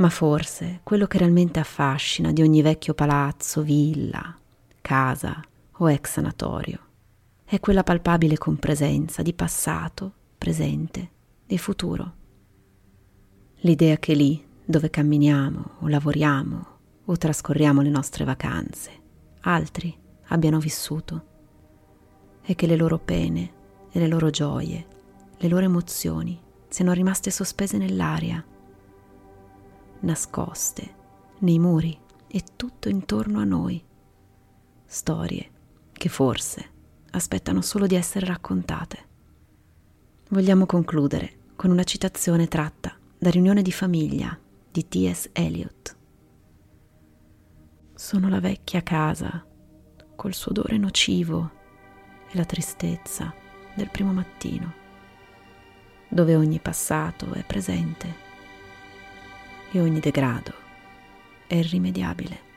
Ma forse quello che realmente affascina di ogni vecchio palazzo, villa, casa o ex sanatorio è quella palpabile compresenza di passato, presente e futuro. L'idea che lì, dove camminiamo o lavoriamo o trascorriamo le nostre vacanze, altri abbiano vissuto e che le loro pene e le loro gioie, le loro emozioni siano rimaste sospese nell'aria, nascoste nei muri e tutto intorno a noi. Storie che forse aspettano solo di essere raccontate. Vogliamo concludere con una citazione tratta da Riunione di famiglia di T.S. Eliot. Sono la vecchia casa col suo odore nocivo e la tristezza del primo mattino, dove ogni passato è presente e ogni degrado è irrimediabile.